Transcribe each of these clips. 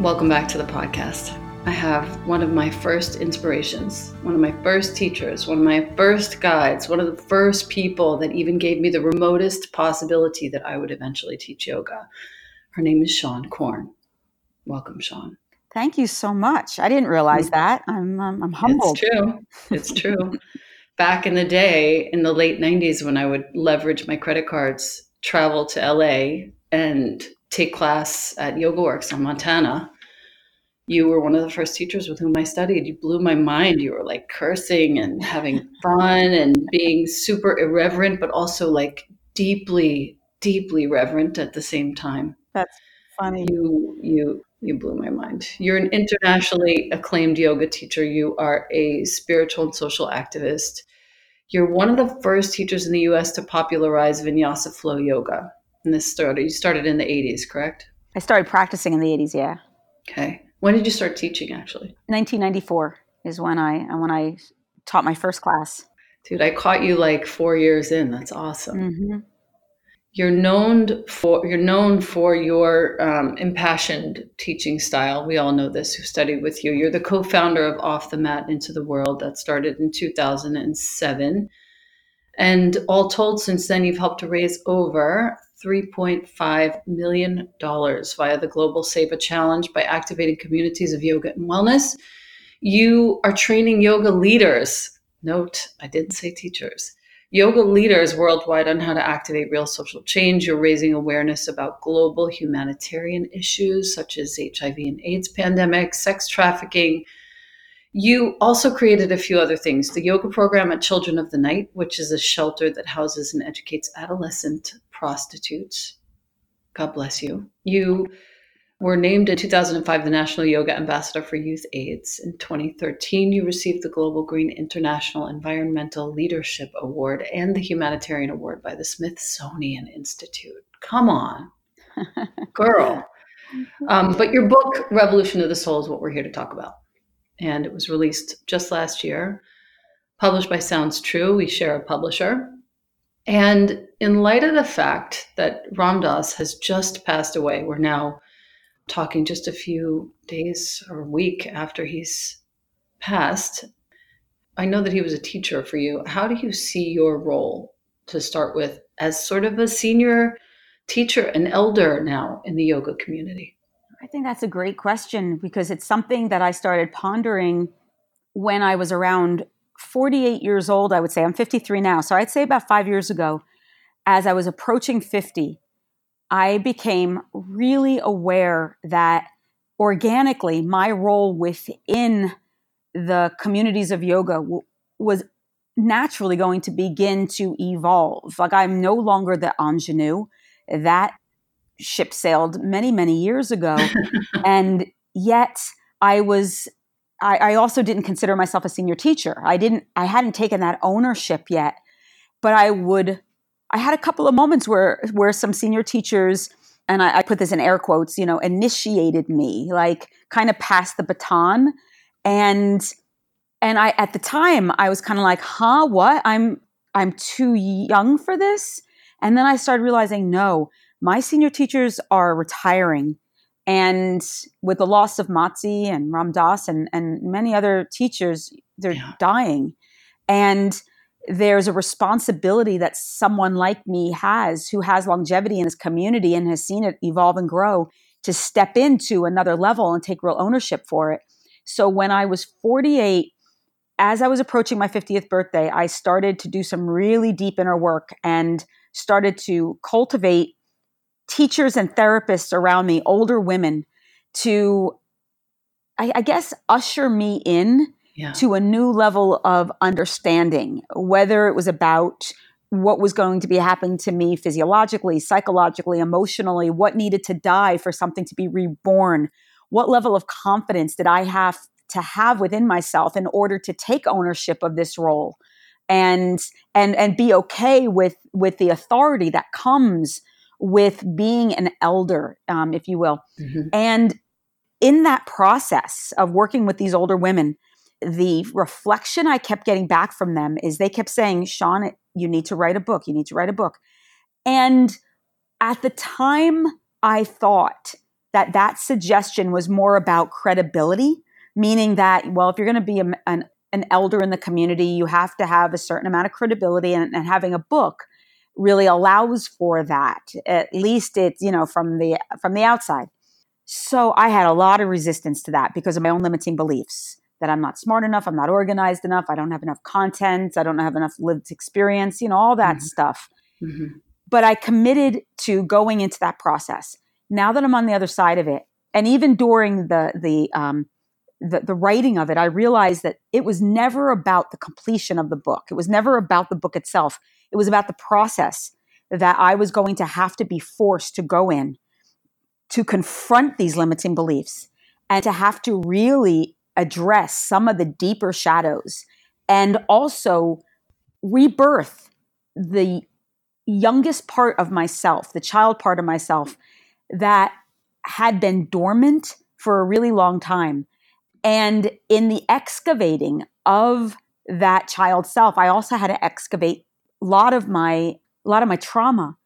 Welcome back to the podcast. I have one of my first inspirations, one of my first teachers, one of my first guides, one of the first people that even gave me the remotest possibility that I would eventually teach yoga. Her name is Seane Corn. Welcome, Seane. Thank you so much. I didn't realize that. I'm um, I'm humbled. It's true. It's true. Back in the day, in the late '90s, when I would leverage my credit cards, travel to LA, and take class at Yoga Works on Montana, you were one of the first teachers with whom I studied. You blew my mind. You were like cursing and having fun and being super irreverent, but also like deeply, deeply reverent at the same time. That's funny. You you you blew my mind. You're an internationally acclaimed yoga teacher. You are a spiritual and social activist. You're one of the first teachers in the US to popularize vinyasa flow yoga. And this started you started in the 80s, correct? I started practicing in the 80s, yeah. Okay. When did you start teaching actually? 1994 is when I and when I taught my first class. Dude, I caught you like 4 years in. That's awesome. Mm-hmm. You're known for you're known for your um, impassioned teaching style. We all know this who studied with you. You're the co-founder of Off the Mat Into the World that started in 2007. And all told, since then, you've helped to raise over $3.5 million via the Global Seva Challenge by activating communities of yoga and wellness. You are training yoga leaders. Note, I didn't say teachers. Yoga leaders worldwide on how to activate real social change. You're raising awareness about global humanitarian issues such as HIV and AIDS pandemic, sex trafficking, you also created a few other things the yoga program at Children of the Night, which is a shelter that houses and educates adolescent prostitutes. God bless you. You were named in 2005 the National Yoga Ambassador for Youth AIDS. In 2013, you received the Global Green International Environmental Leadership Award and the Humanitarian Award by the Smithsonian Institute. Come on, girl. Um, but your book, Revolution of the Soul, is what we're here to talk about and it was released just last year. Published by Sounds True, we share a publisher. And in light of the fact that Ram Dass has just passed away, we're now talking just a few days or a week after he's passed. I know that he was a teacher for you. How do you see your role to start with as sort of a senior teacher, an elder now in the yoga community? I think that's a great question because it's something that I started pondering when I was around 48 years old. I would say I'm 53 now. So I'd say about five years ago, as I was approaching 50, I became really aware that organically my role within the communities of yoga w- was naturally going to begin to evolve. Like I'm no longer the ingenue. That ship sailed many, many years ago. and yet I was I, I, also didn't consider myself a senior teacher. I didn't I hadn't taken that ownership yet. But I would I had a couple of moments where where some senior teachers and I, I put this in air quotes, you know, initiated me, like kind of passed the baton. And and I at the time I was kind of like, huh, what? I'm I'm too young for this. And then I started realizing, no, my senior teachers are retiring. And with the loss of Matsi and Ram Dass and, and many other teachers, they're yeah. dying. And there's a responsibility that someone like me has who has longevity in this community and has seen it evolve and grow to step into another level and take real ownership for it. So when I was 48, as I was approaching my 50th birthday, I started to do some really deep inner work and started to cultivate teachers and therapists around me, older women, to, I, I guess, usher me in yeah. to a new level of understanding, whether it was about what was going to be happening to me physiologically, psychologically, emotionally, what needed to die for something to be reborn, what level of confidence did I have to have within myself in order to take ownership of this role and and and be okay with with the authority that comes with being an elder, um, if you will. Mm-hmm. And in that process of working with these older women, the reflection I kept getting back from them is they kept saying, Seane, you need to write a book. You need to write a book. And at the time, I thought that that suggestion was more about credibility, meaning that, well, if you're going to be a, an, an elder in the community, you have to have a certain amount of credibility, and, and having a book really allows for that. At least it's, you know, from the from the outside. So I had a lot of resistance to that because of my own limiting beliefs that I'm not smart enough, I'm not organized enough, I don't have enough content, I don't have enough lived experience, you know, all that mm-hmm. stuff. Mm-hmm. But I committed to going into that process. Now that I'm on the other side of it, and even during the the um, the, the writing of it, I realized that it was never about the completion of the book. It was never about the book itself. It was about the process that I was going to have to be forced to go in to confront these limiting beliefs and to have to really address some of the deeper shadows and also rebirth the youngest part of myself, the child part of myself that had been dormant for a really long time. And in the excavating of that child self, I also had to excavate lot of my a lot of my trauma.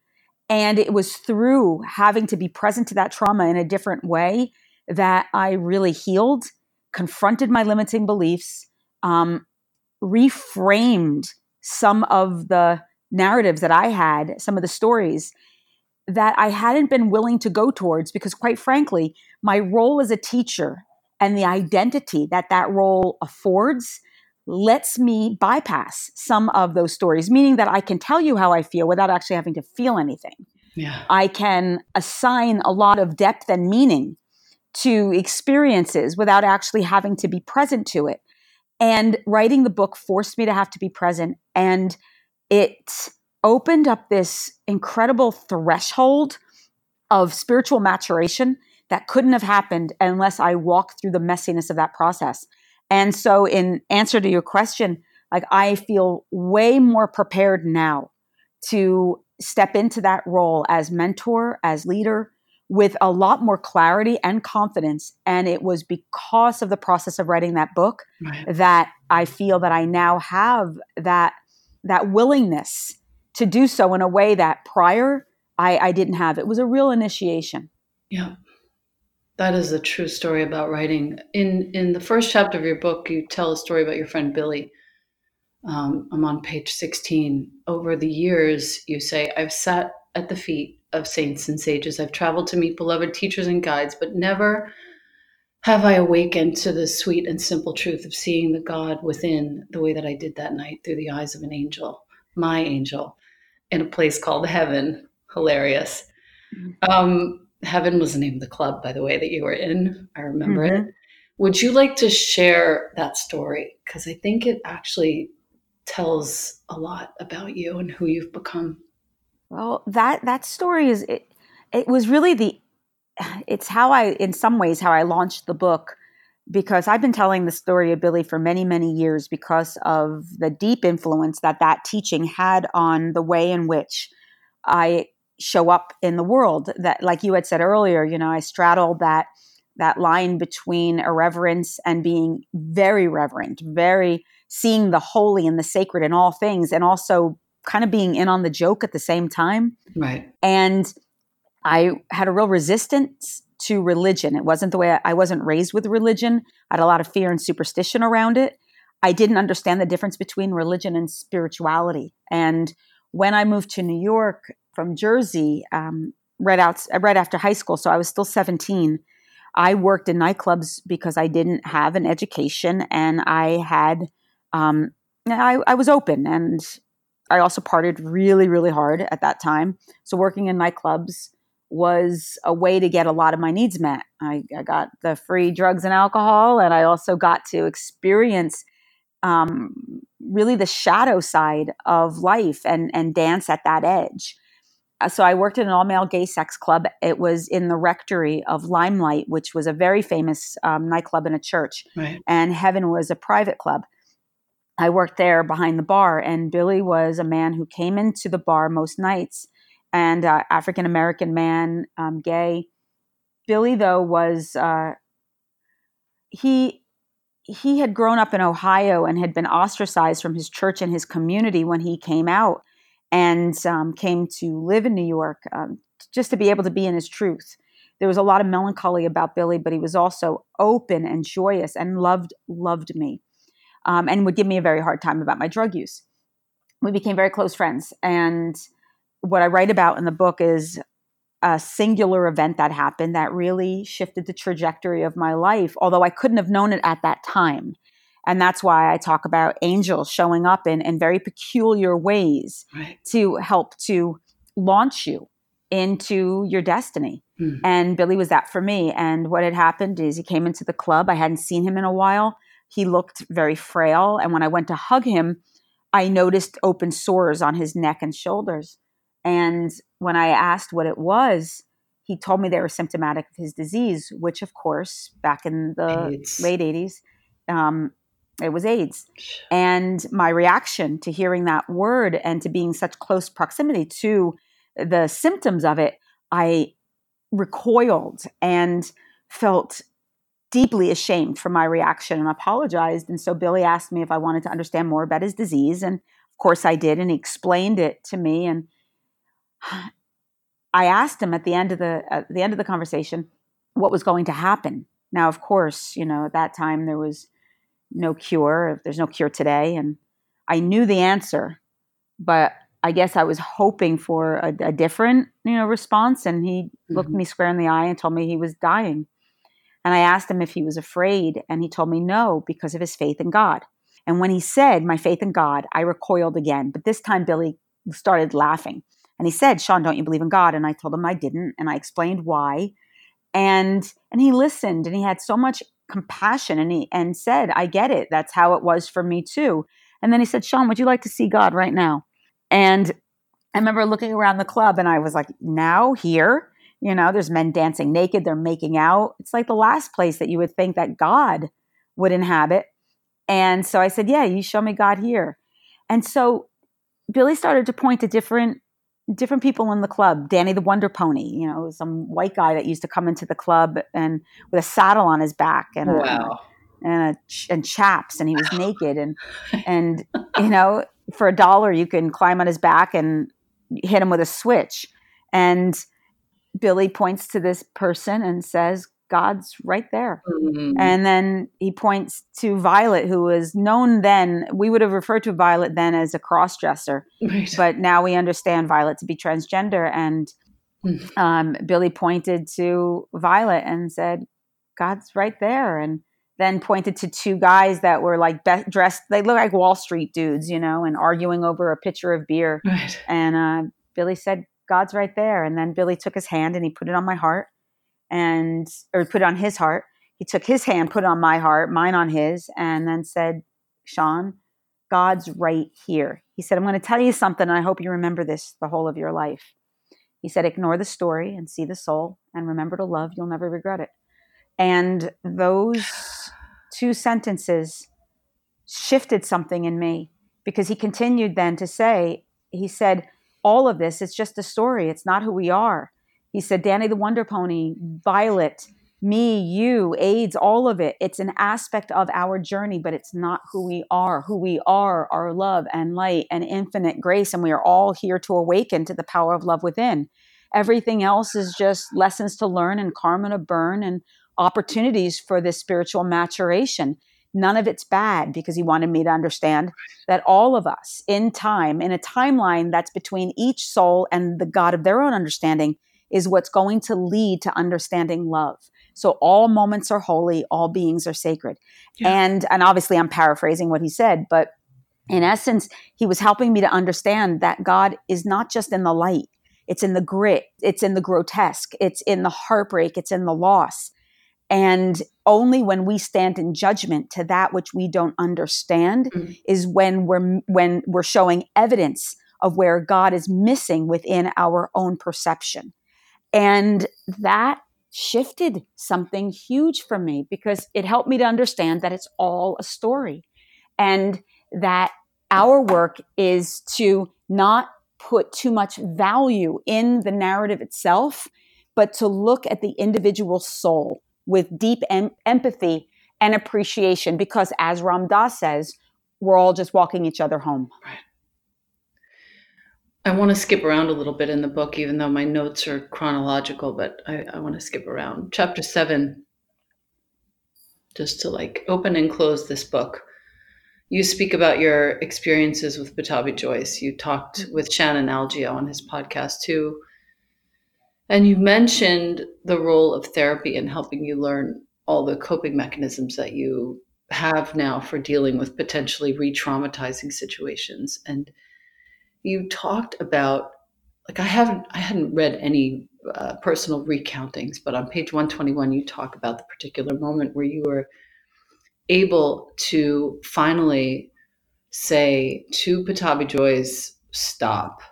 And it was through having to be present to that trauma in a different way that I really healed, confronted my limiting beliefs, um, reframed some of the narratives that I had, some of the stories that I hadn't been willing to go towards because, quite frankly, my role as a teacher and the identity that that role affords lets me bypass some of those stories, meaning that I can tell you how I feel without actually having to feel anything. Yeah. I can assign a lot of depth and meaning to experiences without actually having to be present to it. And writing the book forced me to have to be present. And it opened up this incredible threshold of spiritual maturation that couldn't have happened unless I walked through the messiness of that process. And so, in answer to your question, like I feel way more prepared now to step into that role as mentor, as leader, with a lot more clarity and confidence. And it was because of the process of writing that book right. that I feel that I now have that that willingness to do so in a way that prior I, I didn't have. It was a real initiation. Yeah. That is a true story about writing. In in the first chapter of your book, you tell a story about your friend Billy. Um, I'm on page 16. Over the years, you say, I've sat at the feet of saints and sages. I've traveled to meet beloved teachers and guides, but never have I awakened to the sweet and simple truth of seeing the God within the way that I did that night through the eyes of an angel, my angel, in a place called heaven. Hilarious. Mm-hmm. Um, Heaven was the name of the club, by the way, that you were in. I remember mm-hmm. it. Would you like to share that story? Because I think it actually tells a lot about you and who you've become. Well, that that story is it. It was really the. It's how I, in some ways, how I launched the book, because I've been telling the story of Billy for many, many years because of the deep influence that that teaching had on the way in which I show up in the world that like you had said earlier you know i straddled that that line between irreverence and being very reverent very seeing the holy and the sacred in all things and also kind of being in on the joke at the same time. Right. And i had a real resistance to religion. It wasn't the way I, I wasn't raised with religion. I had a lot of fear and superstition around it. I didn't understand the difference between religion and spirituality. And when I moved to New York from Jersey, um, right out right after high school, so I was still 17. I worked in nightclubs because I didn't have an education, and I had um, I, I was open, and I also partied really, really hard at that time. So working in nightclubs was a way to get a lot of my needs met. I, I got the free drugs and alcohol, and I also got to experience um, really the shadow side of life and and dance at that edge. Uh, so I worked in an all male gay sex club. It was in the rectory of Limelight, which was a very famous um, nightclub in a church, right. and Heaven was a private club. I worked there behind the bar, and Billy was a man who came into the bar most nights, and uh, African American man, um, gay. Billy though was uh, he he had grown up in Ohio and had been ostracized from his church and his community when he came out and um, came to live in New York um, just to be able to be in his truth. There was a lot of melancholy about Billy, but he was also open and joyous and loved loved me, um, and would give me a very hard time about my drug use. We became very close friends, and what I write about in the book is a singular event that happened that really shifted the trajectory of my life, although I couldn't have known it at that time. And that's why I talk about angels showing up in, in very peculiar ways right. to help to launch you into your destiny. Hmm. And Billy was that for me. And what had happened is he came into the club. I hadn't seen him in a while. He looked very frail. And when I went to hug him, I noticed open sores on his neck and shoulders. And when I asked what it was, he told me they were symptomatic of his disease, which, of course, back in the AIDS. late 80s, um, it was AIDS. And my reaction to hearing that word and to being such close proximity to the symptoms of it, I recoiled and felt deeply ashamed for my reaction and apologized. And so Billy asked me if I wanted to understand more about his disease. And of course I did. And he explained it to me. And I asked him at the end of the at the end of the conversation what was going to happen. Now, of course, you know, at that time there was no cure. if There's no cure today. And I knew the answer, but I guess I was hoping for a, a different, you know, response. And he mm-hmm. looked me square in the eye and told me he was dying. And I asked him if he was afraid, and he told me no, because of his faith in God. And when he said, My faith in God, I recoiled again. But this time, Billy started laughing. And he said, Seane, don't you believe in God? And I told him I didn't. And I explained why. And and he listened and he had so much compassion and he and said, I get it. That's how it was for me too. And then he said, Seane, would you like to see God right now? And I remember looking around the club and I was like, now here, you know, there's men dancing naked, they're making out. It's like the last place that you would think that God would inhabit. And so I said, yeah, you show me God here. And so Billy started to point to different different people in the club. Danny the Wonder Pony, you know, some white guy that used to come into the club and with a saddle on his back and wow. a, and a, and chaps, and he was naked and and you know for a dollar you can climb on his back and hit him with a switch. And Billy points to this person and says, God's right there. Mm-hmm. And then he points to Violet, who was known then, we would have referred to Violet then as a cross dresser. Right. But now we understand Violet to be transgender. And mm. um, Billy pointed to Violet and said, God's right there. And then pointed to two guys that were like be- dressed, they look like Wall Street dudes, you know, and arguing over a pitcher of beer. Right. And uh, Billy said, God's right there. And then Billy took his hand and he put it on my heart and, or put it on his heart. He took his hand, put it on my heart, mine on his, and then said, Seane, God's right here. He said, I'm going to tell you something, and I hope you remember this the whole of your life. He said, Ignore the story and see the soul, and remember to love. You'll never regret it. And those two sentences shifted something in me because he continued then to say, he said, all of this, it's just a story. It's not who we are. He said, Danny the Wonder Pony, Violet, me, you, AIDS, all of it. It's an aspect of our journey, but it's not who we are. Who we are, our love and light and infinite grace. And we are all here to awaken to the power of love within. Everything else is just lessons to learn and karma to burn and opportunities for this spiritual maturation. None of it's bad because he wanted me to understand that all of us in time, in a timeline that's between each soul and the God of their own understanding, is what's going to lead to understanding love. So all moments are holy, all beings are sacred. Yeah. And and obviously I'm paraphrasing what he said, but in essence, he was helping me to understand that God is not just in the light. It's in the grit, it's in the grotesque, it's in the heartbreak, it's in the loss. And only when we stand in judgment to that which we don't understand mm-hmm. is when we're when we're showing evidence of where God is missing within our own perception. And that shifted something huge for me because it helped me to understand that it's all a story and that our work is to not put too much value in the narrative itself, but to look at the individual soul with deep em- empathy and appreciation because as Ram Dass says, we're all just walking each other home. Right. I want to skip around a little bit in the book, even though my notes are chronological, but I, I want to skip around. Chapter seven, just to like open and close this book. you speak about your experiences with Pattabhi Jois. You talked mm-hmm. with Shannon Algeo on his podcast too. And you mentioned the role of therapy in helping you learn all the coping mechanisms that you have now for dealing with potentially re traumatizing situations. And you talked about, like, I haven't, I hadn't read any uh, personal recountings, but on page 121, you talk about the particular moment where you were able to finally say to Pattabhi Jois, stop.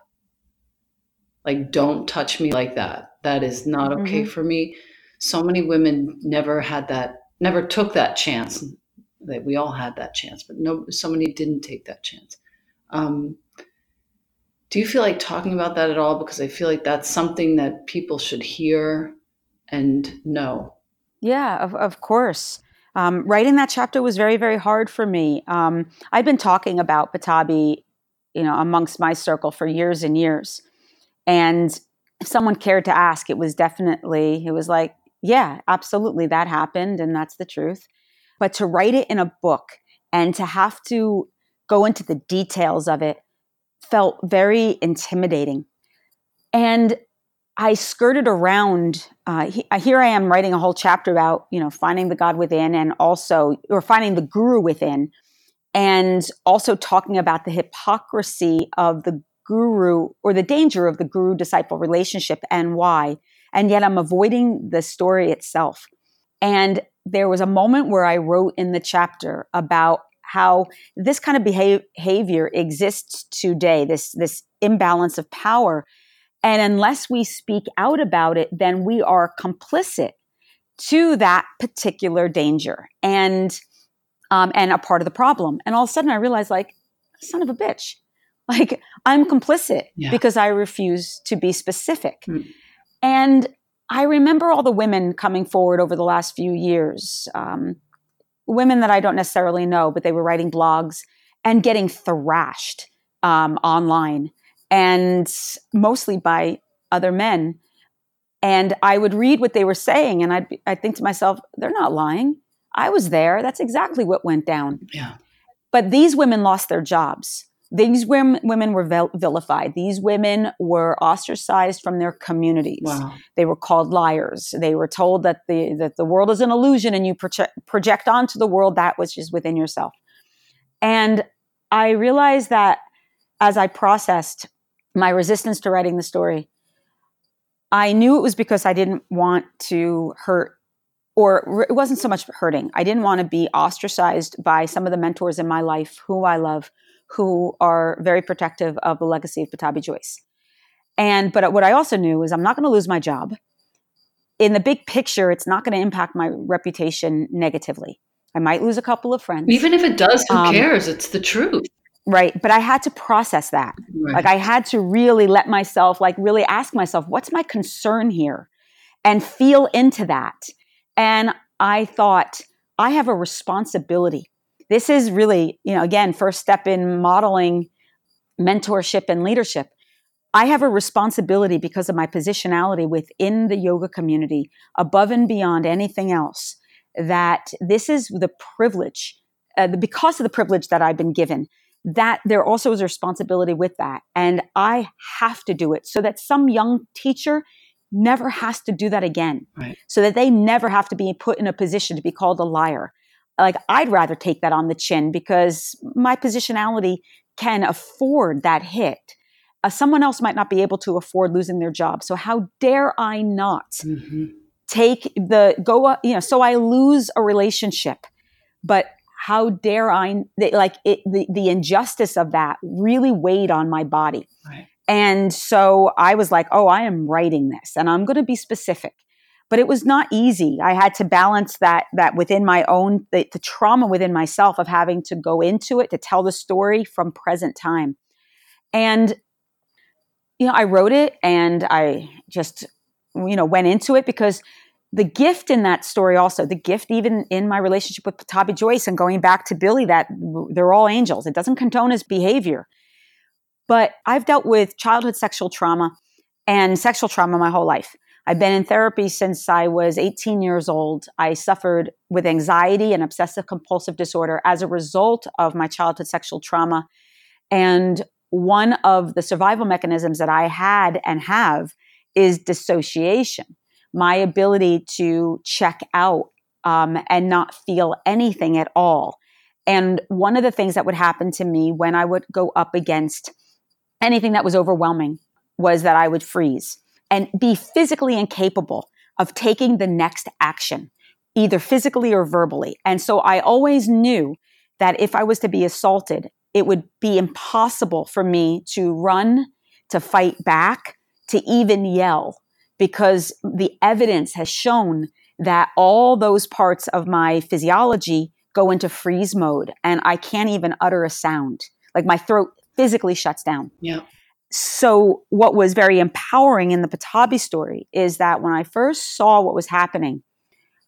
Like, don't touch me like that. That is not okay mm-hmm. for me. So many women never had that, never took that chance. That we all had that chance, but no, so many didn't take that chance. Um, do you feel like talking about that at all? Because I feel like that's something that people should hear and know. Yeah, of, of course. Um, writing that chapter was very, very hard for me. Um, I've been talking about Pattabhi, you know, amongst my circle for years and years. And if someone cared to ask, it was definitely, it was like, yeah, absolutely, that happened, and that's the truth. But to write it in a book and to have to go into the details of it felt very intimidating. And I skirted around. Uh, he, uh, here I am writing a whole chapter about you know finding the God within, and also or finding the guru within, and also talking about the hypocrisy of the guru or the danger of the guru disciple relationship and why. And yet I'm avoiding the story itself. And there was a moment where I wrote in the chapter about how this kind of behavior exists today. This this imbalance of power and unless we speak out about it, then we are complicit to that particular danger and um, and a part of the problem. And all of a sudden, I realized, like, son of a bitch, like I'm complicit yeah. because I refuse to be specific. Mm. And I remember all the women coming forward over the last few years, um, women that I don't necessarily know, but they were writing blogs and getting thrashed um, online and mostly by other men. And I would read what they were saying, and I'd, I'd think to myself, they're not lying. I was there. That's exactly what went down. Yeah. But these women lost their jobs. These women, women were vilified. These women were ostracized from their communities. Wow. They were called liars. They were told that the that the world is an illusion, and you project, project onto the world that which is within yourself. And I realized that as I processed my resistance to writing the story, I knew it was because I didn't want to hurt, or it wasn't so much hurting. I didn't want to be ostracized by some of the mentors in my life who I love, who are very protective of the legacy of Pattabhi Jois. And but what I also knew is I'm not going to lose my job. In the big picture, it's not going to impact my reputation negatively. I might lose a couple of friends. Even if it does, who um, cares? It's the truth right but i had to process that right. like i had to really let myself like really ask myself what's my concern here and feel into that and i thought i have a responsibility this is really you know again first step in modeling mentorship and leadership i have a responsibility because of my positionality within the yoga community above and beyond anything else that this is the privilege uh, because of the privilege that i've been given that there also is a responsibility with that. And I have to do it so that some young teacher never has to do that again. Right. So that they never have to be put in a position to be called a liar. Like I'd rather take that on the chin because my positionality can afford that hit. Uh, someone else might not be able to afford losing their job. So how dare I not mm-hmm. take the go, you know, so I lose a relationship, but how dare I, like it, the, the injustice of that really weighed on my body. Right. And so I was like, oh, I am writing this and I'm going to be specific. But it was not easy. I had to balance that, that within my own, the, the trauma within myself of having to go into it to tell the story from present time. And, you know, I wrote it and I just, you know, went into it because the gift in that story also the gift even in my relationship with Pattabhi Jois and going back to Billy that they're all angels it doesn't condone his behavior but I've dealt with childhood sexual trauma and sexual trauma my whole life I've been in therapy since I was 18 years old. I suffered with anxiety and obsessive compulsive disorder as a result of my childhood sexual trauma. And one of the survival mechanisms that I had and have is dissociation, my ability to check out um, and not feel anything at all. And one of the things that would happen to me when I would go up against anything that was overwhelming was that I would freeze and be physically incapable of taking the next action, either physically or verbally. And so I always knew that if I was to be assaulted, it would be impossible for me to run, to fight back, to even yell, because the evidence has shown that all those parts of my physiology go into freeze mode and I can't even utter a sound. Like my throat physically shuts down. Yeah so what was very empowering in the Pattabhi story is that when I first saw what was happening,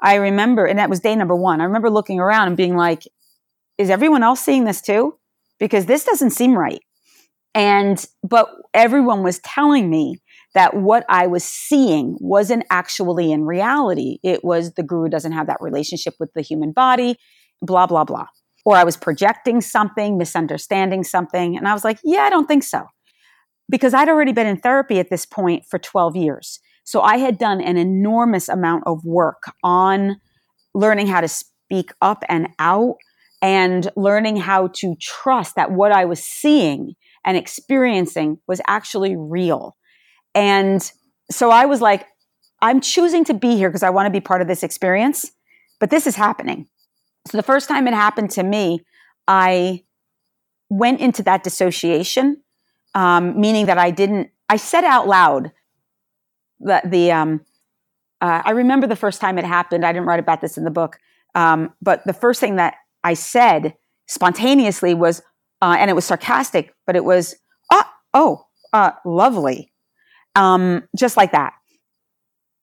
I remember, and that was day number one, I remember looking around and being like, is everyone else seeing this too? Because this doesn't seem right. And, but everyone was telling me that what I was seeing wasn't actually in reality. It was the guru doesn't have that relationship with the human body, blah, blah, blah. Or I was projecting something, misunderstanding something. And I was like, yeah, I don't think so because I'd already been in therapy at this point for 12 years. So I had done an enormous amount of work on learning how to speak up and out and learning how to trust that what I was seeing and experiencing was actually real. And so I was like, I'm choosing to be here because I want to be part of this experience, but this is happening. So the first time it happened to me, I went into that dissociation um, meaning that I didn't. I said out loud that the. Um, uh, I remember the first time it happened. I didn't write about this in the book, um, but the first thing that I said spontaneously was, uh, and it was sarcastic, but it was, oh, oh, uh, lovely, um, just like that.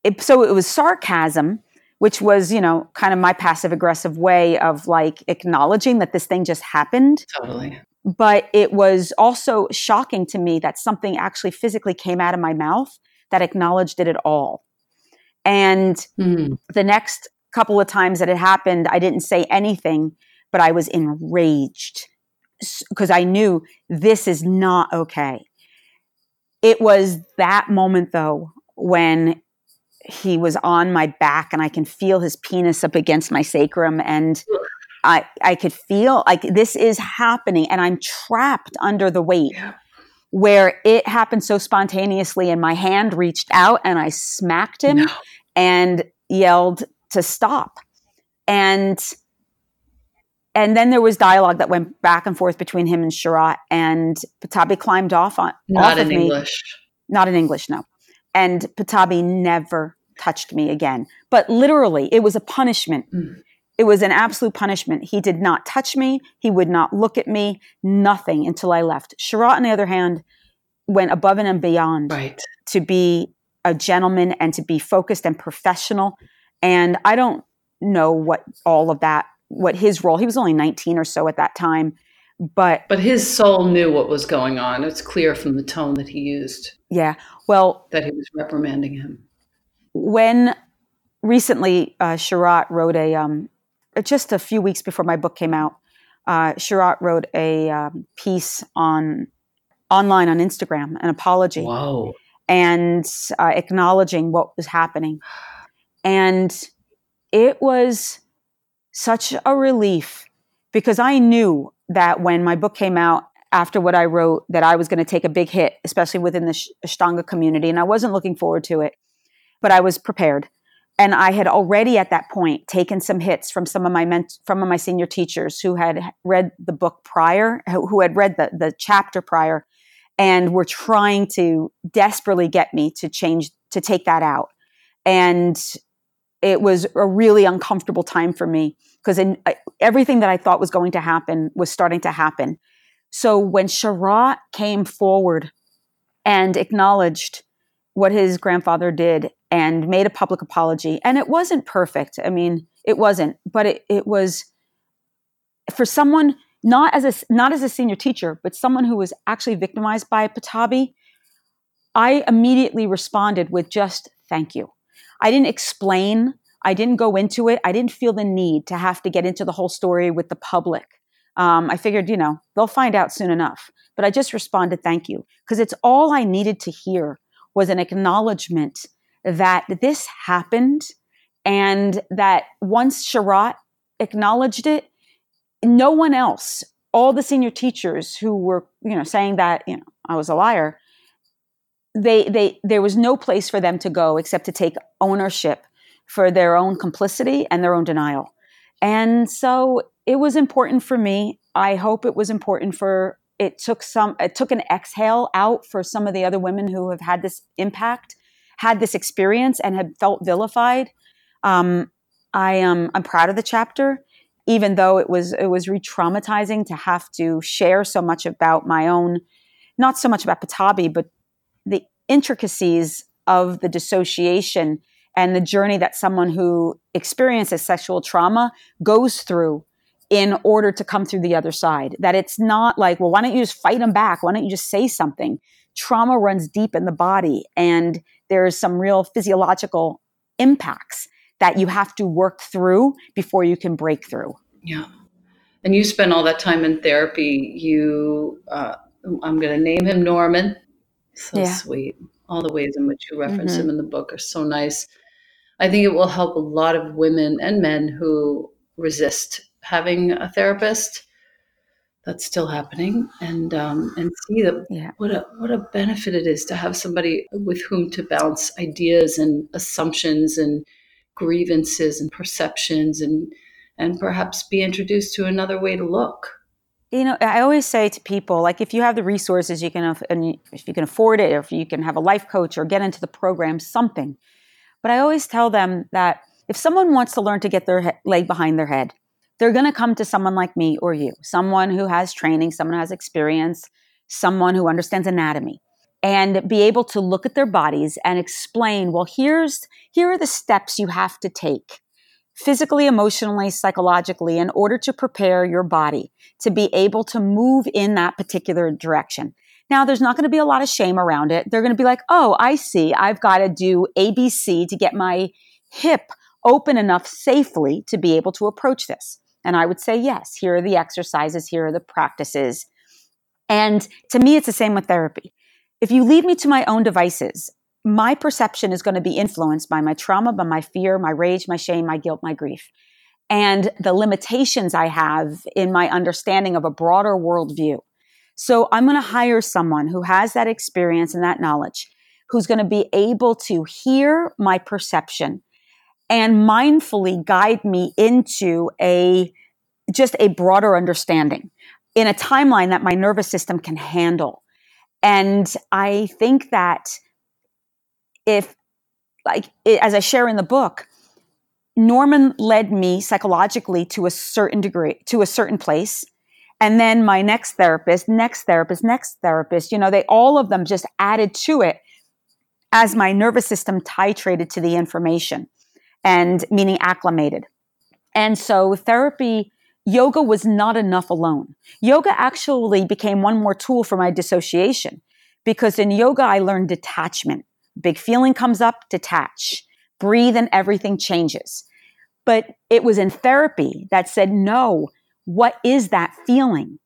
It, so it was sarcasm, which was, you know, kind of my passive aggressive way of like acknowledging that this thing just happened. Totally but it was also shocking to me that something actually physically came out of my mouth that acknowledged it at all. And mm. the next couple of times that it happened, I didn't say anything, but I was enraged because I knew this is not okay. It was that moment, though, when he was on my back and I can feel his penis up against my sacrum and I, I could feel like this is happening and I'm trapped under the weight yeah. where it happened so spontaneously and my hand reached out and I smacked him no. and yelled to stop. And and then there was dialogue that went back and forth between him and Sharath and Pattabhi climbed off on not off in of English. Me. Not in English, no. And Pattabhi never touched me again. But literally, it was a punishment. Mm it was an absolute punishment. He did not touch me. He would not look at me, nothing until I left. Sharath, on the other hand, went above and beyond right. to be a gentleman and to be focused and professional. And I don't know what all of that, what his role, he was only 19 or so at that time. But but his soul knew what was going on. It's clear from the tone that he used. Yeah. Well, that he was reprimanding him. When recently uh, Sharath wrote a um, just a few weeks before my book came out, uh, wrote a um, piece on online on Instagram, an apology, wow. and uh, acknowledging what was happening, and it was such a relief because I knew that when my book came out after what I wrote, that I was going to take a big hit, especially within the Ashtanga community, and I wasn't looking forward to it, but I was prepared and I had already at that point taken some hits from some of my ment- from my senior teachers who had read the book prior, who had read the the chapter prior, and were trying to desperately get me to change to take that out. And it was a really uncomfortable time for me because everything that I thought was going to happen was starting to happen. So when Sharath came forward and acknowledged what his grandfather did and made a public apology. And it wasn't perfect. I mean, it wasn't, but it, it was for someone not as a not as a senior teacher, but someone who was actually victimized by Pattabhi. I immediately responded with just thank you. I didn't explain. I didn't go into it. I didn't feel the need to have to get into the whole story with the public. Um, I figured, you know, they'll find out soon enough. But I just responded, thank you, because it's all I needed to hear was an acknowledgement that this happened and that once Sharath acknowledged it, no one else, all the senior teachers who were, you know, saying that, you know, I was a liar, they they there was no place for them to go except to take ownership for their own complicity and their own denial. And so it was important for me. I hope it was important for it took some it took an exhale out for some of the other women who have had this impact, had this experience and had felt vilified. Um, I am I'm proud of the chapter, even though it was it was re-traumatizing to have to share so much about my own, not so much about Pattabhi, but the intricacies of the dissociation and the journey that someone who experiences sexual trauma goes through in order to come through the other side. That it's not like, well, why don't you just fight them back? Why don't you just say something? Trauma runs deep in the body, and there's some real physiological impacts that you have to work through before you can break through. Yeah. And you spend all that time in therapy. You, uh, I'm going to name him Norman. So yeah. sweet. All the ways in which you reference mm-hmm. him in the book are so nice. I think it will help a lot of women and men who resist having a therapist. That's still happening, and um, and see that yeah. what a what a benefit it is to have somebody with whom to bounce ideas and assumptions and grievances and perceptions and and perhaps be introduced to another way to look you know i always say to people like if you have the resources you can if you can afford it or if you can have a life coach or get into the program something but i always tell them that if someone wants to learn to get their he- leg behind their head they're going to come to someone like me or you someone who has training someone who has experience someone who understands anatomy and be able to look at their bodies and explain well here's here are the steps you have to take physically emotionally psychologically in order to prepare your body to be able to move in that particular direction. Now there's not going to be a lot of shame around it. They're going to be like oh i see. I've got to do abc to get my hip open enough safely to be able to approach this and i would say yes here are the exercises here are the practices. And to me it's the same with therapy. If you leave me to my own devices, my perception is going to be influenced by my trauma, by my fear, my rage, my shame, my guilt, my grief, and the limitations I have in my understanding of a broader worldview. So I'm going to hire someone who has that experience and that knowledge, who's going to be able to hear my perception and mindfully guide me into a just a broader understanding in a timeline that my nervous system can handle. And I think that if, like, it, as I share in the book, Norman led me psychologically to a certain degree, to a certain place. And then my next therapist, next therapist, next therapist, you know, they all of them just added to it as my nervous system titrated to the information and meaning acclimated. And so therapy yoga was not enough alone. Yoga actually became one more tool for my dissociation because in yoga, I learned detachment. Big feeling comes up, detach, breathe, and everything changes. But it was in therapy that said, no, what is that feeling?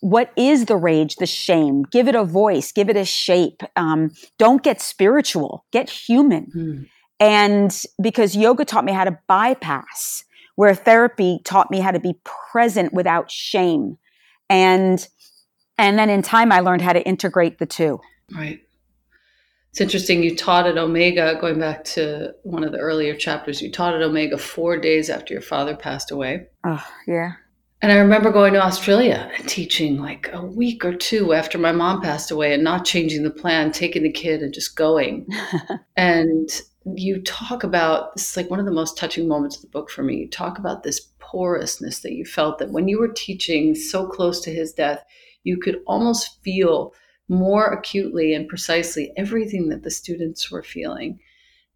What is the rage, the shame? Give it a voice, give it a shape. Um, don't get spiritual, get human. Mm. And because yoga taught me how to bypass where therapy taught me how to be present without shame. And and then in time I learned how to integrate the two. Right. It's interesting you taught at Omega going back to one of the earlier chapters you taught at Omega 4 days after your father passed away. Oh, yeah. And I remember going to Australia and teaching like a week or two after my mom passed away and not changing the plan, taking the kid and just going. and you talk about this is like one of the most touching moments of the book for me. You talk about this porousness that you felt that when you were teaching so close to his death, you could almost feel more acutely and precisely everything that the students were feeling.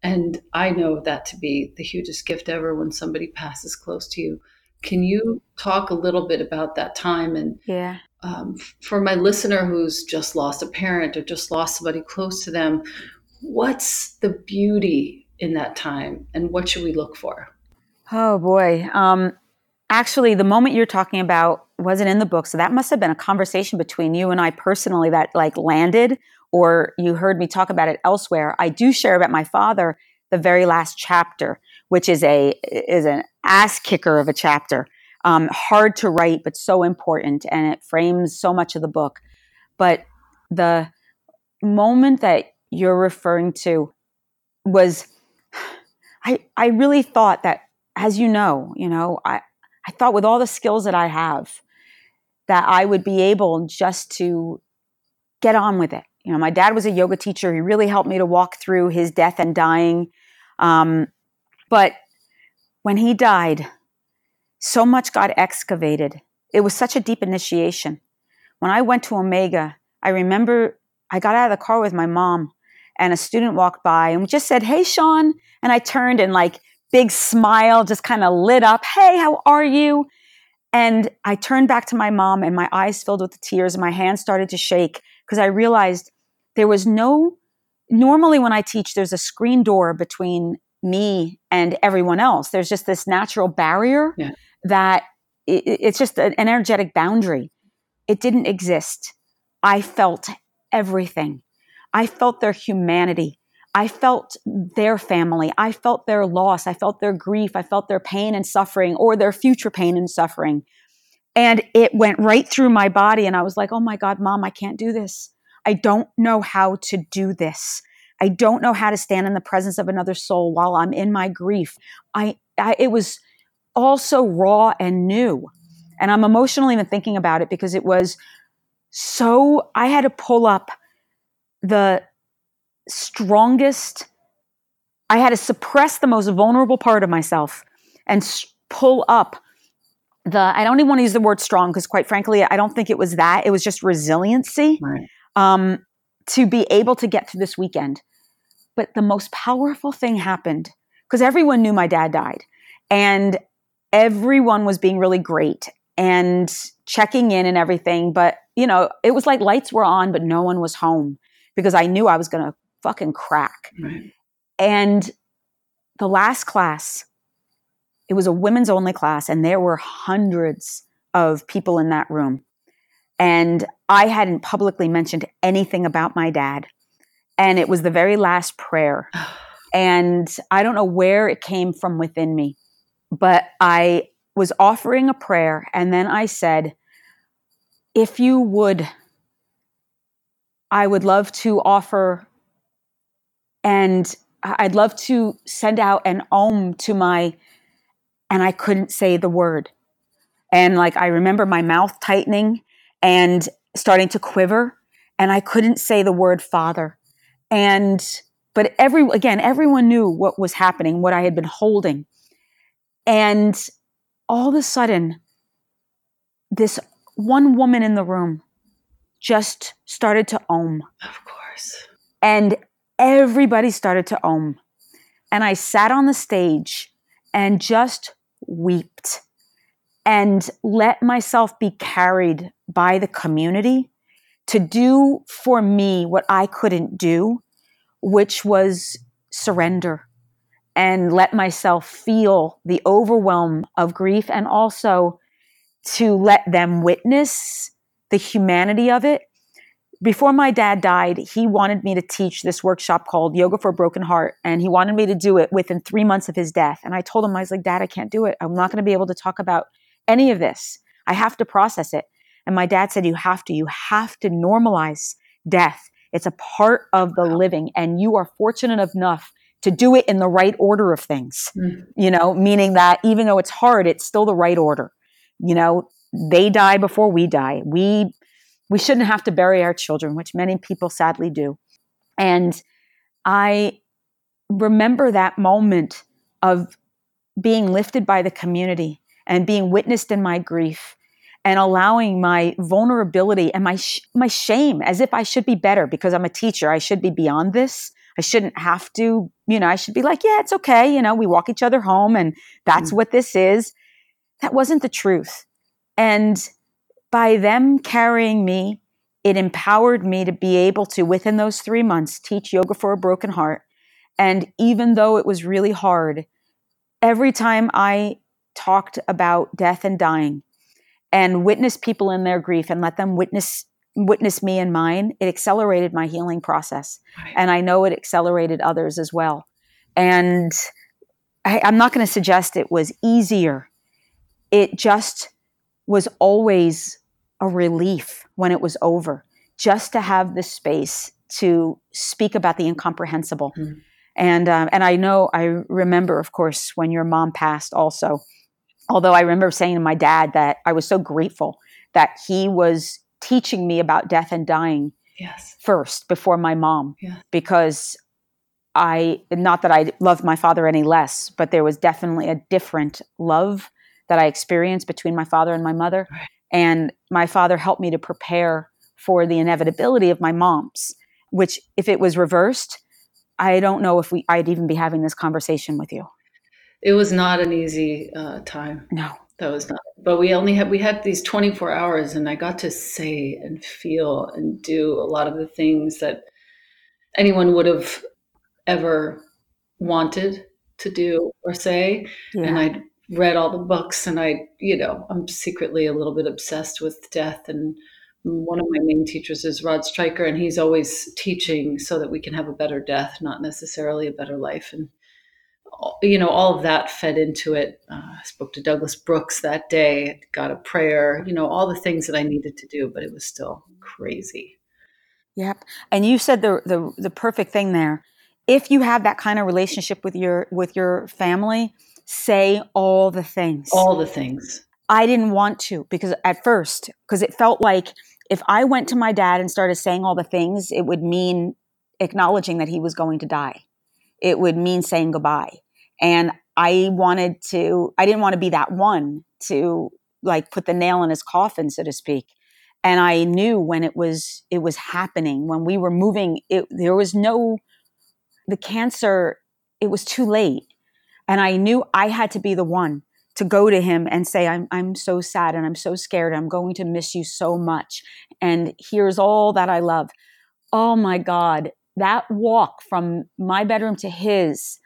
And I know that to be the hugest gift ever when somebody passes close to you. Can you talk a little bit about that time? And yeah. Um, for my listener who's just lost a parent or just lost somebody close to them, what's the beauty in that time and what should we look for? Oh boy. Um, actually, the moment you're talking about wasn't in the book. So that must have been a conversation between you and I personally that like landed, or you heard me talk about it elsewhere. I do share about my father the very last chapter, which is a is an ass kicker of a chapter. Um, hard to write, but so important, and it frames so much of the book. But the moment that you're referring to was, I I really thought that, as you know, you know, I I thought with all the skills that I have, that I would be able just to get on with it. You know, my dad was a yoga teacher. He really helped me to walk through his death and dying. Um, but when he died, so much got excavated. It was such a deep initiation. When I went to Omega, I remember I got out of the car with my mom and a student walked by and just said, Hey, Seane. And I turned and like big smile just kind of lit up. Hey, how are you? And I turned back to my mom and my eyes filled with tears and my hands started to shake because I realized there was no, normally when I teach, there's a screen door between me and everyone else. There's just this natural barrier yeah. that it, it's just an energetic boundary. It didn't exist. I felt everything. I felt their humanity. I felt their family. I felt their loss. I felt their grief. I felt their pain and suffering or their future pain and suffering. And it went right through my body. And I was like, oh my God, mom, I can't do this. I don't know how to do this. I don't know how to stand in the presence of another soul while I'm in my grief. I, I it was all so raw and new. And I'm emotional even thinking about it because it was so, I had to pull up the strongest, I had to suppress the most vulnerable part of myself and pull up the, I don't even want to use the word strong because quite frankly, I don't think it was that. It was just resiliency right. um, to be able to get through this weekend. But the most powerful thing happened because everyone knew my dad died and everyone was being really great and checking in and everything. But, you know, it was like lights were on, but no one was home because I knew I was going to fucking crack. Right. And the last class, it was a women's only class, and there were hundreds of people in that room. And I hadn't publicly mentioned anything about my dad. And it was the very last prayer. and I don't know where it came from within me, but I was offering a prayer. And then I said, if you would, I would love to offer and I'd love to send out an om to my, and I couldn't say the word. And like, I remember my mouth tightening and starting to quiver, and I couldn't say the word father. And, but every, again, everyone knew what was happening, what I had been holding. And all of a sudden, this one woman in the room just started to om. Of course. And everybody started to om. And I sat on the stage and just wept and let myself be carried by the community to do for me what I couldn't do, which was surrender and let myself feel the overwhelm of grief and also to let them witness the humanity of it before my dad died, he wanted me to teach this workshop called Yoga for a Broken Heart. And he wanted me to do it within three months of his death. And I told him, I was like, Dad, I can't do it. I'm not going to be able to talk about any of this. I have to process it. And my dad said, You have to. You have to normalize death. It's a part of the living. And you are fortunate enough to do it in the right order of things, mm. you know, meaning that even though it's hard, it's still the right order. You know, they die before we die. We we shouldn't have to bury our children, which many people sadly do. And I remember that moment of being lifted by the community and being witnessed in my grief and allowing my vulnerability and my sh- my shame as if I should be better because I'm a teacher I should be beyond this I shouldn't have to you know I should be like yeah it's okay you know we walk each other home and that's mm-hmm. what this is that wasn't the truth and by them carrying me, it empowered me to be able to, within those three months, teach yoga for a broken heart And even though it was really hard, every time I talked about death and dying and witnessed people in their grief and let them witness witness me and mine, it accelerated my healing process. Right. And I know it accelerated others as well. And I, I'm not going to suggest it was easier. It just was always a relief when it was over, just to have the space to speak about the incomprehensible. Mm. And um, and I know I remember, of course, when your mom passed. Also, although I remember saying to my dad that I was so grateful that he was teaching me about death and dying yes. first before my mom, yeah. because I not that I loved my father any less, but there was definitely a different love that I experienced between my father and my mother. And my father helped me to prepare for the inevitability of my mom's, which if it was reversed, I don't know if we I'd even be having this conversation with you. It was not an easy uh, time. No, that was not. But we only had we had these 24 hours, and I got to say and feel and do a lot of the things that anyone would have ever wanted to do or say. Yeah. And I read all the books, and I, you know, I'm secretly a little bit obsessed with death and one of my main teachers is Rod Stryker, and he's always teaching so that we can have a better death, not necessarily a better life. And you know, all of that fed into it. Uh, I spoke to Douglas Brooks that day, got a prayer, you know, all the things that I needed to do, but it was still crazy. Yep. And you said the the the perfect thing there. If you have that kind of relationship with your with your family, say all the things. All the things. I didn't want to because at first, because it felt like if I went to my dad and started saying all the things, it would mean acknowledging that he was going to die. It would mean saying goodbye. And I wanted to, I didn't want to be that one to like put the nail in his coffin, so to speak. And I knew when it was, it was happening, when we were moving, it, there was no, the cancer, it was too late. And I knew I had to be the one to go to him and say, I'm, I'm so sad and I'm so scared. I'm going to miss you so much. And here's all that I love. Oh my God, that walk from my bedroom to his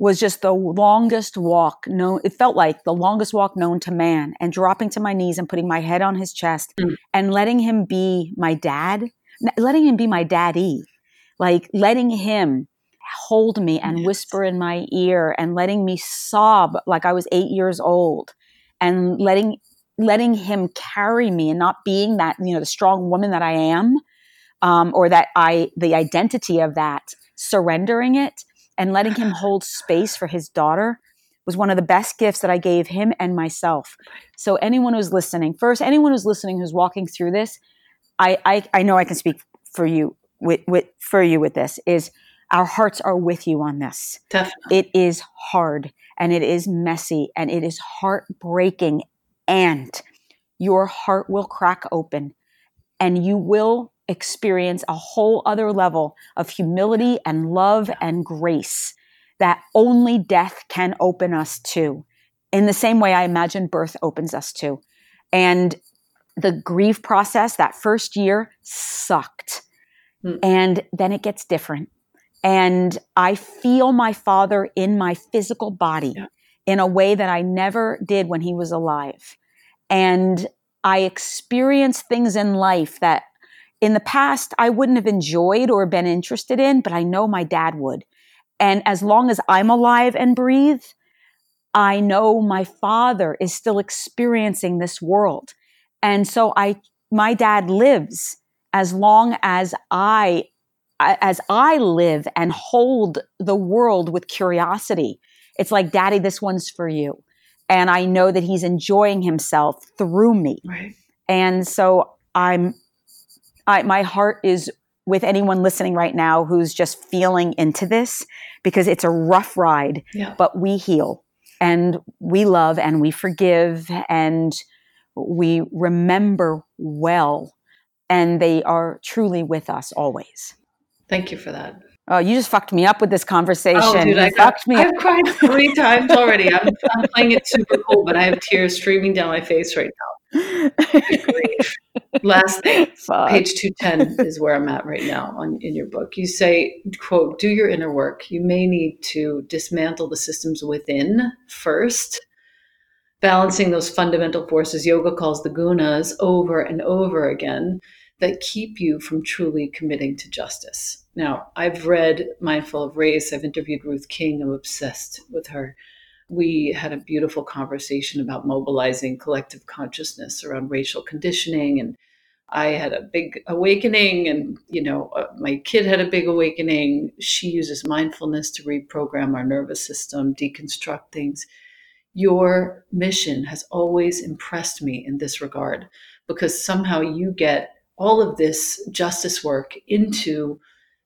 was just the longest walk known. It felt like the longest walk known to man. And dropping to my knees and putting my head on his chest mm. and letting him be my dad, letting him be my daddy, like letting him hold me and yes. whisper in my ear and letting me sob like I was eight years old and letting letting him carry me and not being that you know the strong woman that I am um, or that I the identity of that surrendering it and letting him hold space for his daughter was one of the best gifts that I gave him and myself. So anyone who's listening, first, anyone who's listening who's walking through this, I I, I know I can speak for you with, with for you with this is our hearts are with you on this. Definitely. It is hard and it is messy and it is heartbreaking and your heart will crack open and you will experience a whole other level of humility and love and grace that only death can open us to. In the same way I imagine birth opens us to. And the grief process that first year sucked. Mm. And then it gets different and I feel my father in my physical body yeah. in a way that I never did when he was alive. And I experience things in life that in the past I wouldn't have enjoyed or been interested in, but I know my dad would. And as long as I'm alive and breathe, I know my father is still experiencing this world. And so I, my dad lives as long as I as I live and hold the world with curiosity, it's like, Daddy, this one's for you. And I know that he's enjoying himself through me. Right. And so I'm, I, my heart is with anyone listening right now who's just feeling into this because it's a rough ride, yeah. but we heal and we love and we forgive and we remember well. And they are truly with us always. Thank you for that. Oh, you just fucked me up with this conversation. Oh, dude, you I fucked me. I've up. cried three times already. I'm, I'm, playing it super cool, but I have tears streaming down my face right now. Last thing, Fuck. page 210 is where I'm at right now on, in your book. You say, quote, do your inner work. You may need to dismantle the systems within first, balancing those fundamental forces yoga calls the gunas over and over again that keep you from truly committing to justice. Now, I've read Mindful of Race. I've interviewed Ruth King. I'm obsessed with her we had a beautiful conversation about mobilizing collective consciousness around racial conditioning and i had a big awakening and you know uh, my kid had a big awakening she uses mindfulness to reprogram our nervous system deconstruct things your mission has always impressed me in this regard because somehow you get all of this justice work into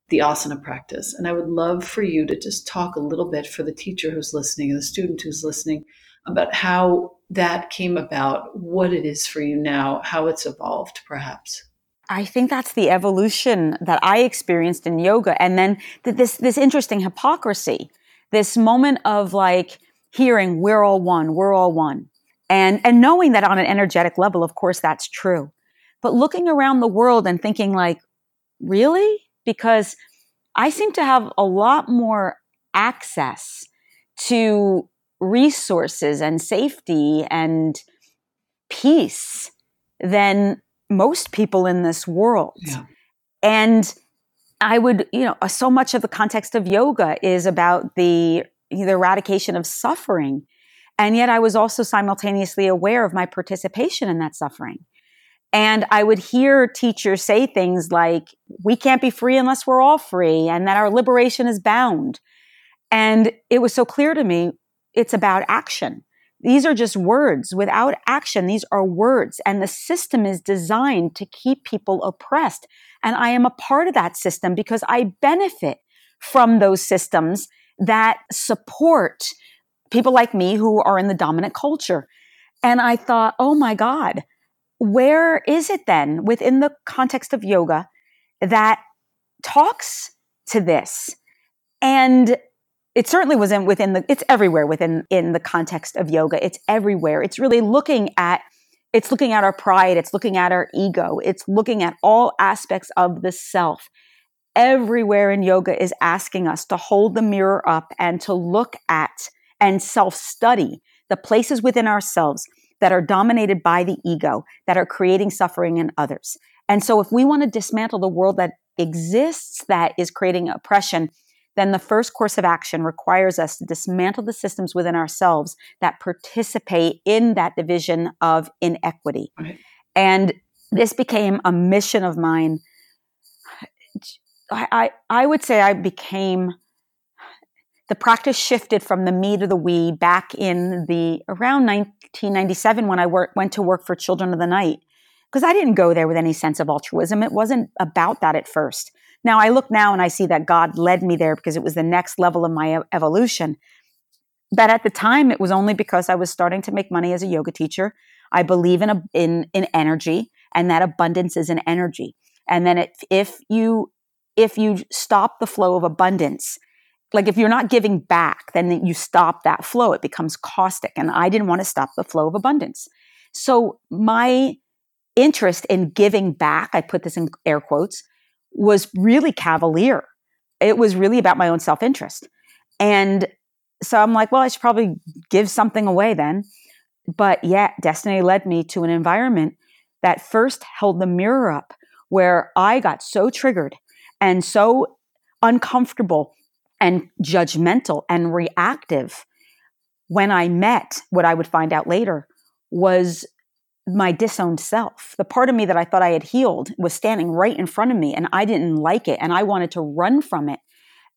the asana practice. And I would love for you to just talk a little bit for the teacher who's listening and the student who's listening about how that came about, what it is for you now, how it's evolved, perhaps. I think that's the evolution that I experienced in yoga. And then this, this interesting hypocrisy, this moment of like hearing, we're all one, we're all one. And, and knowing that on an energetic level, of course, that's true. But looking around the world and thinking like, really? because I seem to have a lot more access to resources and safety and peace than most people in this world. Yeah. And I would, you know, so much of the context of yoga is about the, the eradication of suffering. And yet I was also simultaneously aware of my participation in that suffering. And I would hear teachers say things like, we can't be free unless we're all free, and that our liberation is bound. And it was so clear to me, it's about action. These are just words. Without action, these are words. And the system is designed to keep people oppressed. And I am a part of that system because I benefit from those systems that support people like me who are in the dominant culture. And I thought, oh my God, where is it then within the context of yoga that talks to this? And it certainly wasn't within the, it's everywhere within, in the context of yoga. It's everywhere. It's really looking at, it's looking at our pride. It's looking at our ego. It's looking at all aspects of the self. Everywhere in yoga is asking us to hold the mirror up and to look at and self study the places within ourselves that are dominated by the ego, that are creating suffering in others. And so if we want to dismantle the world that exists that is creating oppression, then the first course of action requires us to dismantle the systems within ourselves that participate in that division of inequity. Right. And this became a mission of mine. I, I, I would say I became the practice shifted from the me to the we back in the around 1997 when I work, went to work for Children of the Night. Because I didn't go there with any sense of altruism. It wasn't about that at first. Now I look now and I see that God led me there because it was the next level of my evolution. But at the time, it was only because I was starting to make money as a yoga teacher. I believe in a, in in energy, and that abundance is an energy. And then it, if you if you stop the flow of abundance, like if you're not giving back, then you stop that flow. It becomes caustic. And I didn't want to stop the flow of abundance. So my interest in giving back, I put this in air quotes, was really cavalier. It was really about my own self interest. And so I'm like, well, I should probably give something away then. But yet, destiny led me to an environment that first held the mirror up where I got so triggered and so uncomfortable and judgmental and reactive when I met what I would find out later was my disowned self. The part of me that I thought I had healed was standing right in front of me and I didn't like it and I wanted to run from it.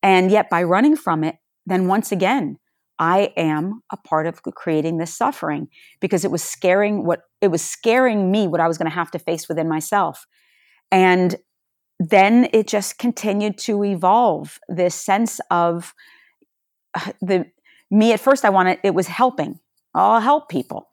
And yet by running from it, then once again, I am a part of creating this suffering because it was scaring what it was scaring me what I was going to have to face within myself. And then it just continued to evolve this sense of uh, the me at first i wanted it was helping i'll help people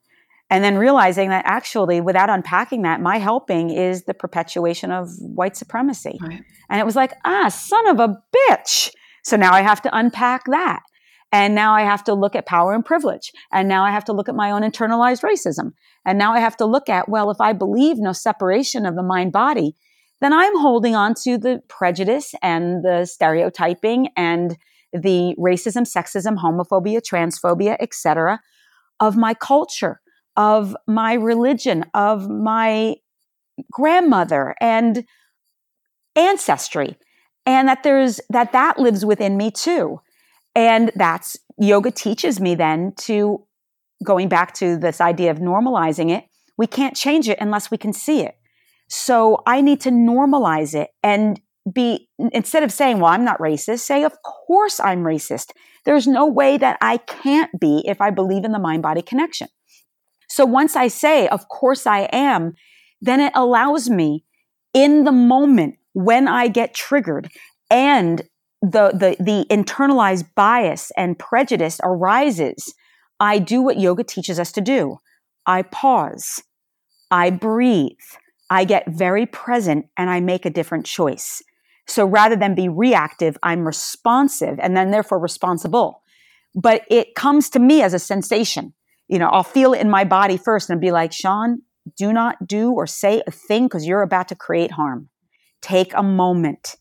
and then realizing that actually without unpacking that my helping is the perpetuation of white supremacy right. and it was like ah son of a bitch so now i have to unpack that And now I have to look at power and privilege. And now I have to look at my own internalized racism. And now I have to look at, well, if I believe no separation of the mind body, then I'm holding on to the prejudice and the stereotyping and the racism, sexism, homophobia, transphobia, etc. of my culture, of my religion, of my grandmother and ancestry and that there's that that lives within me too and that's yoga teaches me then to going back to this idea of normalizing it we can't change it unless we can see it so i need to normalize it and be instead of saying well i'm not racist say of course i'm racist there's no way that i can't be if i believe in the mind body connection so once i say of course i am then it allows me in the moment when I get triggered and the, the, the internalized bias and prejudice arises, I do what yoga teaches us to do. I pause. I breathe. I get very present and I make a different choice. So rather than be reactive, I'm responsive and then therefore responsible. But it comes to me as a sensation. You know, I'll feel it in my body first and be like, Seane, do not do or say a thing because you're about to create harm. Take a moment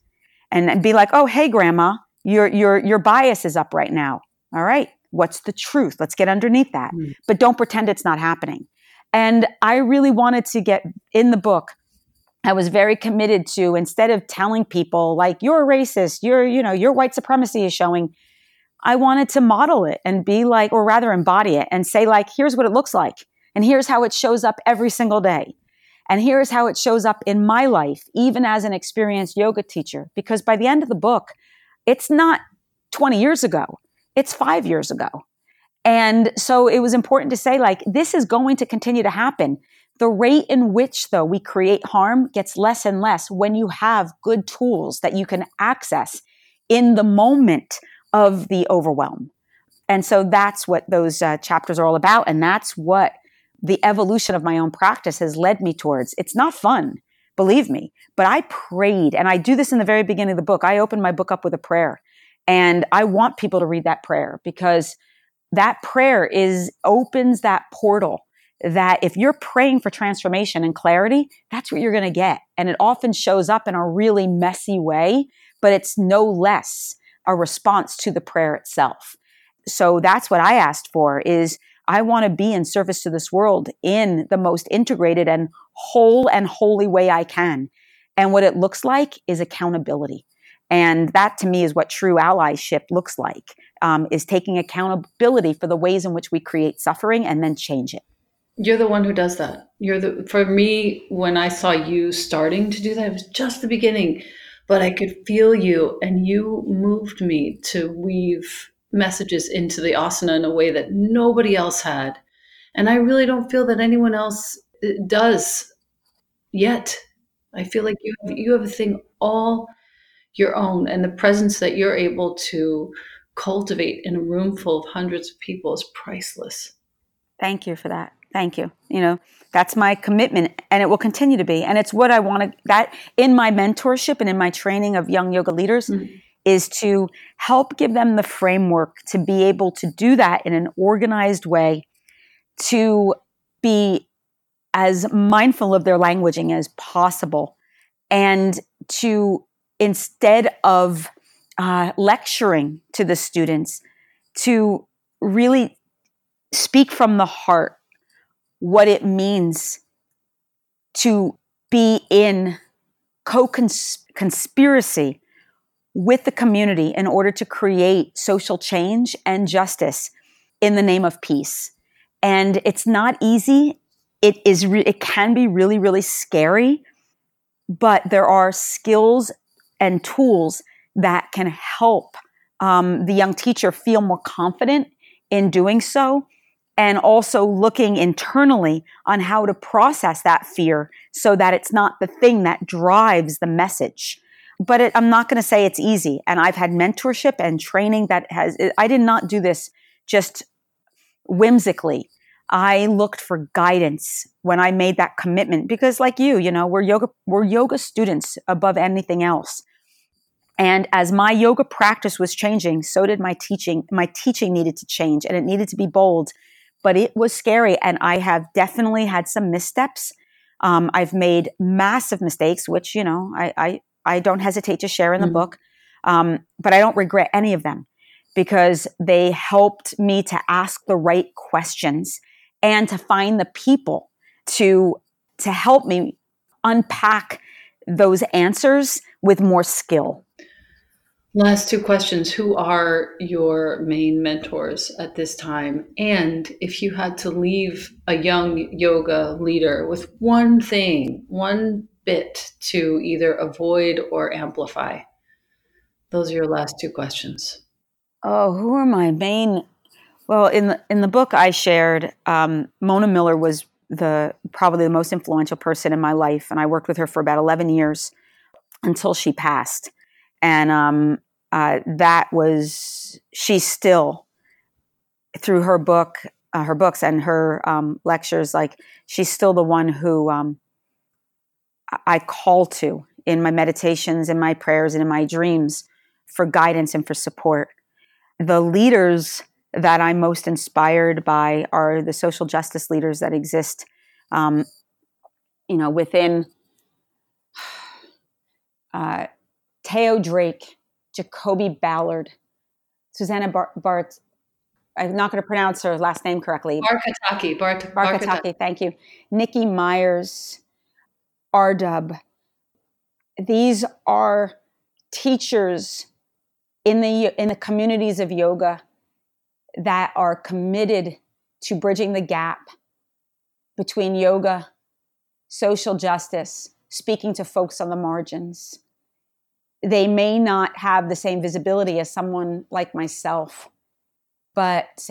and, and be like, oh, hey, grandma, your, your, your bias is up right now. All right. What's the truth? Let's get underneath that. Mm. But don't pretend it's not happening. And I really wanted to get in the book. I was very committed to instead of telling people like you're a racist, you're you know your white supremacy is showing. I wanted to model it and be like, or rather embody it and say like, here's what it looks like. And here's how it shows up every single day. And here's how it shows up in my life, even as an experienced yoga teacher. Because by the end of the book, it's not 20 years ago, it's five years ago. And so it was important to say, like, this is going to continue to happen. The rate in which, though, we create harm gets less and less when you have good tools that you can access in the moment of the overwhelm. And so that's what those uh, chapters are all about. And that's what the evolution of my own practice has led me towards. It's not fun, believe me, but I prayed and I do this in the very beginning of the book. I open my book up with a prayer and I want people to read that prayer because that prayer is opens that portal that if you're praying for transformation and clarity, that's what you're going to get. And it often shows up in a really messy way, but it's no less a response to the prayer itself. So that's what I asked for is I want to be in service to this world in the most integrated and whole and holy way I can. And what it looks like is accountability. And that to me is what true allyship looks like, um, is taking accountability for the ways in which we create suffering and then change it. You're the one who does that. You're the, for me, when I saw you starting to do that, it was just the beginning, but I could feel you and you moved me to weave messages into the asana in a way that nobody else had. And I really don't feel that anyone else uh, does yet. I feel like you have, you have a thing all your own, and the presence that you're able to cultivate in a room full of hundreds of people is priceless. Thank you for that. Thank you. You know, that's my commitment and it will continue to be. And it's what I want to, that in my mentorship and in my training of young yoga leaders, mm-hmm is to help give them the framework to be able to do that in an organized way, to be as mindful of their languaging as possible, and to instead of uh, lecturing to the students, to really speak from the heart what it means to be in co-conspiracy with the community in order to create social change and justice in the name of peace. And it's not easy. It is re- it can be really really scary, but there are skills and tools that can help um, the young teacher feel more confident in doing so and also looking internally on how to process that fear so that it's not the thing that drives the message but it, I'm not going to say it's easy. And I've had mentorship and training that has, I did not do this just whimsically. I looked for guidance when I made that commitment because like you, you know, we're yoga, we're yoga students above anything else. And as my yoga practice was changing, so did my teaching. My teaching needed to change and it needed to be bold, but it was scary. And I have definitely had some missteps. Um, I've made massive mistakes, which, you know, I, I, I don't hesitate to share in the mm-hmm. book. Um, but I don't regret any of them because they helped me to ask the right questions and to find the people to, to help me unpack those answers with more skill. Last two questions. Who are your main mentors at this time? And if you had to leave a young yoga leader with one thing, one bit to either avoid or amplify, those are your last two questions. Oh, who are my main? Well, in the in the book I shared, um, Mona Miller was the probably the most influential person in my life, and I worked with her for about eleven years until she passed. And um, uh, that was she's still through her book, uh, her books and her um, lectures. Like she's still the one who um, I call to in my meditations, in my prayers, and in my dreams for guidance and for support. The leaders that I'm most inspired by are the social justice leaders that exist, um, you know, within uh, Teo Drake Jacoby Ballard, Susanna Bar- Bart. I'm not going to pronounce her last name correctly. Barkataki. Bart- Barkataki. Thank you. Nikki Myers, Ardub. These are teachers in the in the communities of yoga that are committed to bridging the gap between yoga, social justice, speaking to folks on the margins they may not have the same visibility as someone like myself, but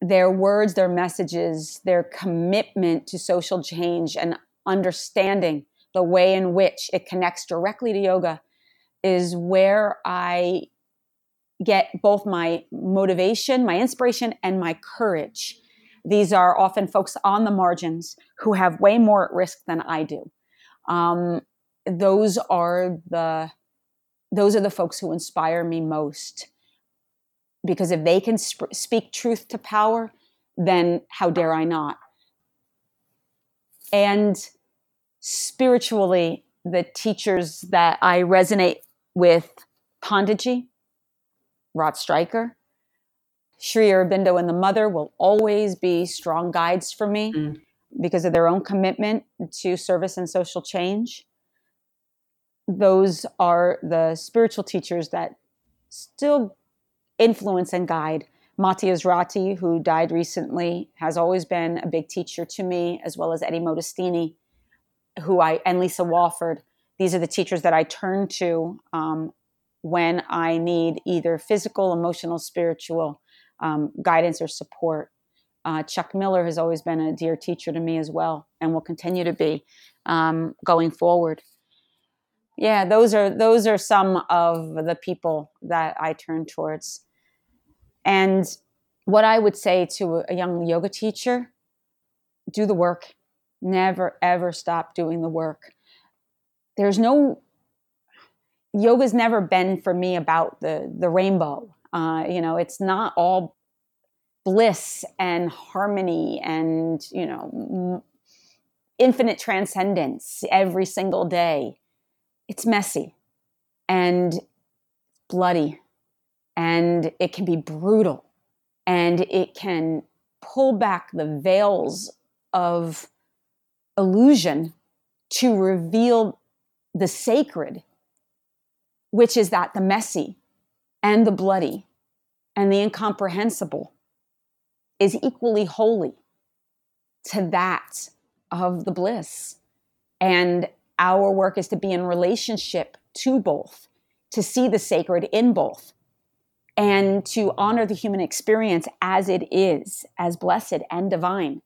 their words, their messages, their commitment to social change and understanding the way in which it connects directly to yoga is where I get both my motivation, my inspiration, and my courage. These are often folks on the margins who have way more at risk than I do. Um, those are the those are the folks who inspire me most. Because if they can sp- speak truth to power, then how dare I not? And spiritually, the teachers that I resonate with Panditji, Rod Stryker, Sri Aurobindo and the mother will always be strong guides for me mm. because of their own commitment to service and social change those are the spiritual teachers that still influence and guide. Maty Ezraty, who died recently, has always been a big teacher to me, as well as Eddie Modestini, who I and Lisa Walford. These are the teachers that I turn to um, when I need either physical, emotional, spiritual um, guidance or support. Uh, Chuck Miller has always been a dear teacher to me as well, and will continue to be um, going forward yeah those are those are some of the people that i turn towards. And what i would say to a young yoga teacher do the work. Never ever stop doing the work. There's no yoga's never been for me about the the rainbow. Uh, you know it's not all bliss and harmony and you know infinite transcendence every single day it's messy and bloody and it can be brutal and it can pull back the veils of illusion to reveal the sacred, which is that the messy and the bloody and the incomprehensible is equally holy to that of the bliss. And our work is to be in relationship to both, to see the sacred in both, and to honor the human experience as it is, as blessed and divine,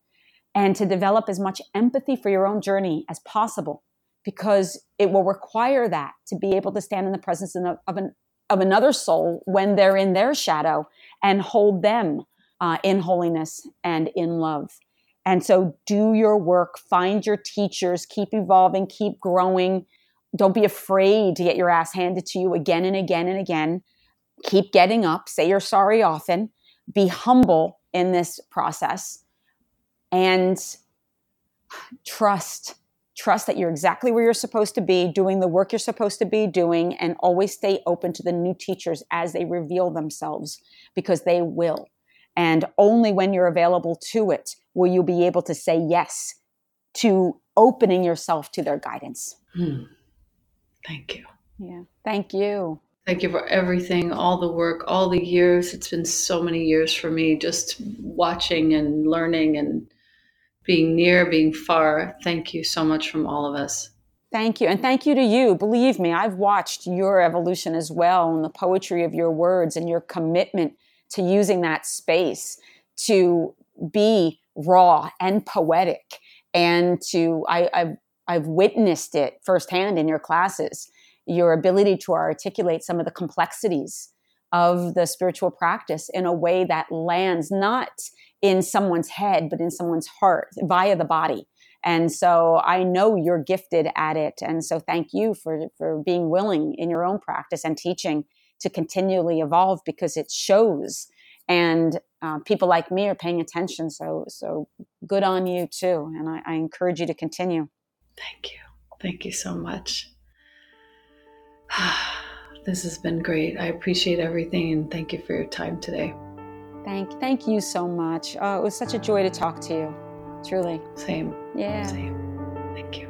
and to develop as much empathy for your own journey as possible, because it will require that to be able to stand in the presence of, an, of another soul when they're in their shadow and hold them uh, in holiness and in love. And so do your work, find your teachers, keep evolving, keep growing. don't be afraid to get your ass handed to you again and again and again. Keep getting up, say you're sorry often, be humble in this process, and trust. Trust that you're exactly where you're supposed to be, doing the work you're supposed to be doing, and always stay open to the new teachers as they reveal themselves because they will. And only when you're available to it will you be able to say yes to opening yourself to their guidance. Hmm. Thank you. Yeah. Thank you. Thank you for everything, all the work, all the years. It's been so many years for me just watching and learning and being near, being far. Thank you so much from all of us. Thank you. And thank you to you. Believe me, I've watched your evolution as well and the poetry of your words and your commitment to using that space to be raw and poetic and to I, I've I've witnessed it firsthand in your classes, your ability to articulate some of the complexities of the spiritual practice in a way that lands not in someone's head, but in someone's heart via the body. And so I know you're gifted at it. And so thank you for, for being willing in your own practice and teaching to continually evolve because it shows and uh, people like me are paying attention. So, so good on you too. And I, I encourage you to continue. Thank you. Thank you so much. this has been great. I appreciate everything and thank you for your time today. Thank, thank you so much. Oh, it was such a joy to talk to you. Truly. Same. Yeah. Same. Thank you.